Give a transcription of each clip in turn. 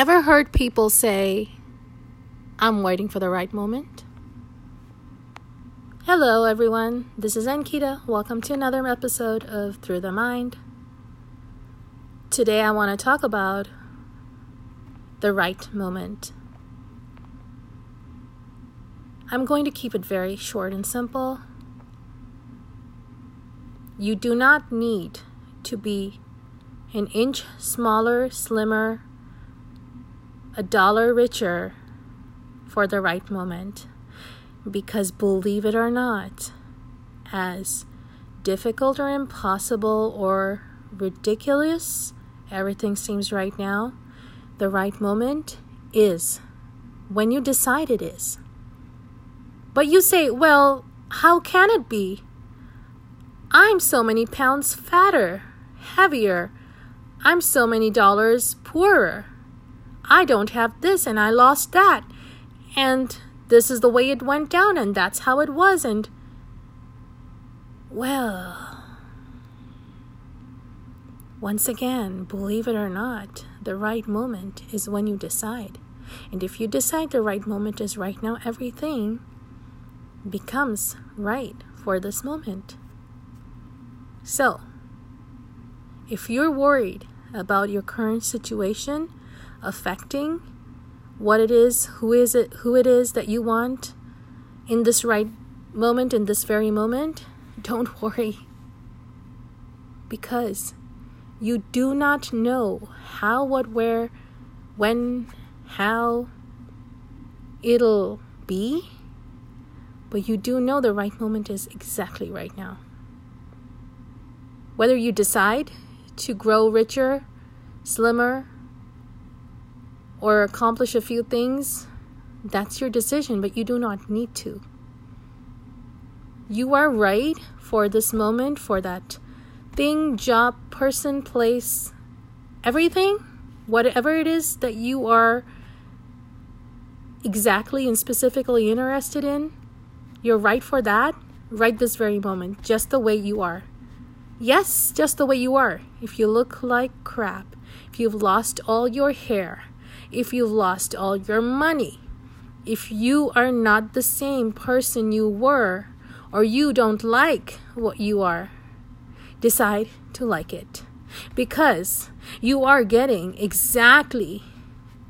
Ever heard people say, I'm waiting for the right moment? Hello, everyone. This is Ankita. Welcome to another episode of Through the Mind. Today, I want to talk about the right moment. I'm going to keep it very short and simple. You do not need to be an inch smaller, slimmer, a dollar richer for the right moment. Because believe it or not, as difficult or impossible or ridiculous everything seems right now, the right moment is when you decide it is. But you say, well, how can it be? I'm so many pounds fatter, heavier. I'm so many dollars poorer. I don't have this and I lost that. And this is the way it went down and that's how it was. And, well, once again, believe it or not, the right moment is when you decide. And if you decide the right moment is right now, everything becomes right for this moment. So, if you're worried about your current situation, affecting what it is, who is it, who it is that you want in this right moment, in this very moment, don't worry. Because you do not know how, what, where, when, how it'll be, but you do know the right moment is exactly right now. Whether you decide to grow richer, slimmer, or accomplish a few things, that's your decision, but you do not need to. You are right for this moment, for that thing, job, person, place, everything, whatever it is that you are exactly and specifically interested in, you're right for that right this very moment, just the way you are. Yes, just the way you are. If you look like crap, if you've lost all your hair, if you've lost all your money, if you are not the same person you were, or you don't like what you are, decide to like it. Because you are getting exactly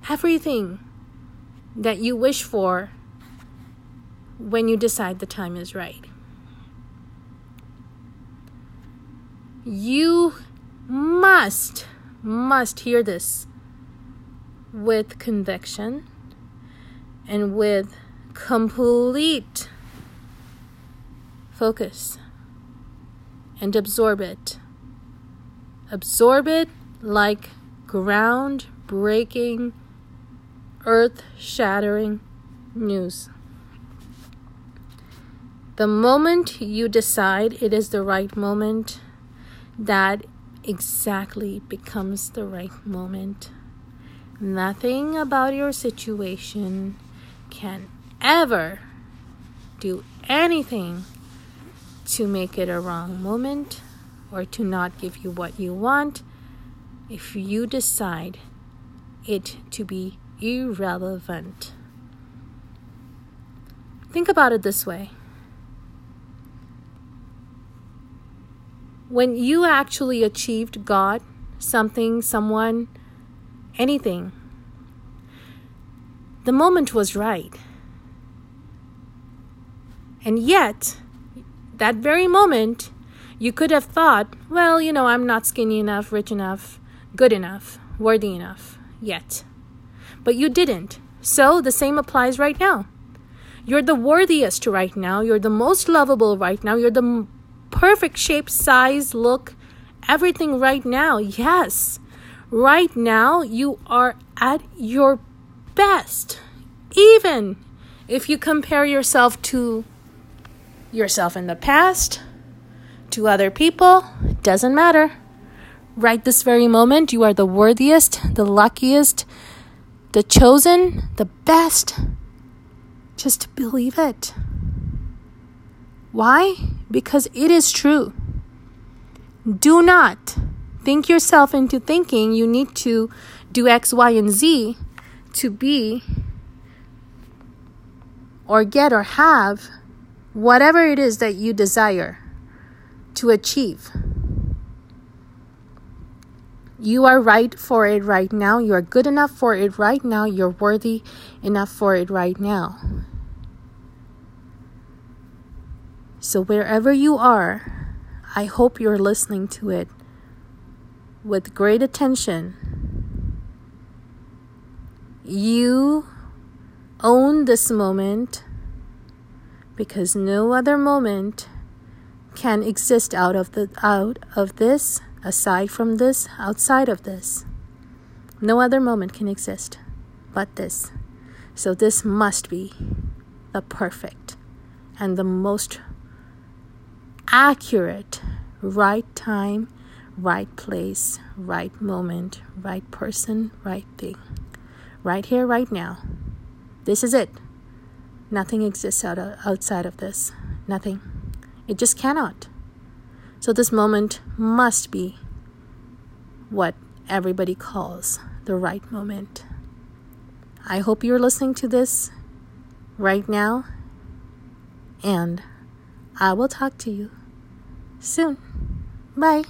everything that you wish for when you decide the time is right. You must, must hear this with conviction and with complete focus and absorb it. Absorb it like ground breaking, earth shattering news. The moment you decide it is the right moment, that exactly becomes the right moment. Nothing about your situation can ever do anything to make it a wrong moment or to not give you what you want if you decide it to be irrelevant. Think about it this way. When you actually achieved God, something, someone, anything. The moment was right. And yet, that very moment, you could have thought, well, you know, I'm not skinny enough, rich enough, good enough, worthy enough yet. But you didn't. So the same applies right now. You're the worthiest right now. You're the most lovable right now. You're the perfect shape, size, look, everything right now. Yes. Right now, you are at your best. Even if you compare yourself to yourself in the past, to other people, doesn't matter. Right this very moment, you are the worthiest, the luckiest, the chosen, the best. Just believe it. Why? Because it is true. Do not think yourself into thinking you need to do X, Y, and Z to be or get or have whatever it is that you desire to achieve. You are right for it right now. You are good enough for it right now. You're worthy enough for it right now. So, wherever you are, I hope you're listening to it with great attention. You own this moment because no other moment can exist out of the out of this aside from this outside of this no other moment can exist but this so this must be the perfect and the most accurate right time right place right moment right person right thing right here right now this is it nothing exists out of, outside of this nothing it just cannot. So, this moment must be what everybody calls the right moment. I hope you're listening to this right now, and I will talk to you soon. Bye.